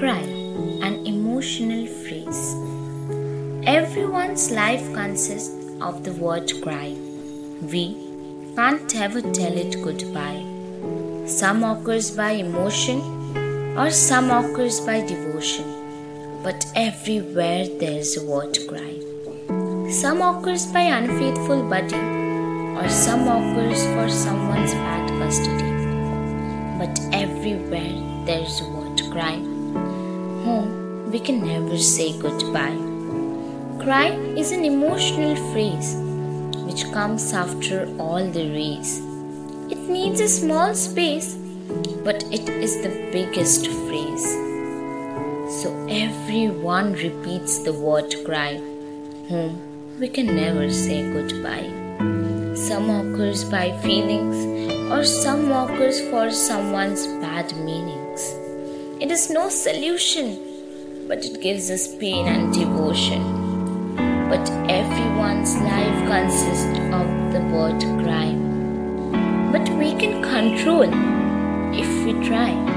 Cry, an emotional phrase. Everyone's life consists of the word cry. We can't ever tell it goodbye. Some occurs by emotion or some occurs by devotion, but everywhere there's a word cry. Some occurs by unfaithful buddy or some occurs for someone's bad custody, but everywhere there's a word cry. Home, we can never say goodbye. Cry is an emotional phrase which comes after all the race. It needs a small space, but it is the biggest phrase. So everyone repeats the word cry, whom we can never say goodbye. Some occurs by feelings, or some occurs for someone's bad meanings. It is no solution, but it gives us pain and devotion but everyone's life consists of the word crime. But we can control if we try.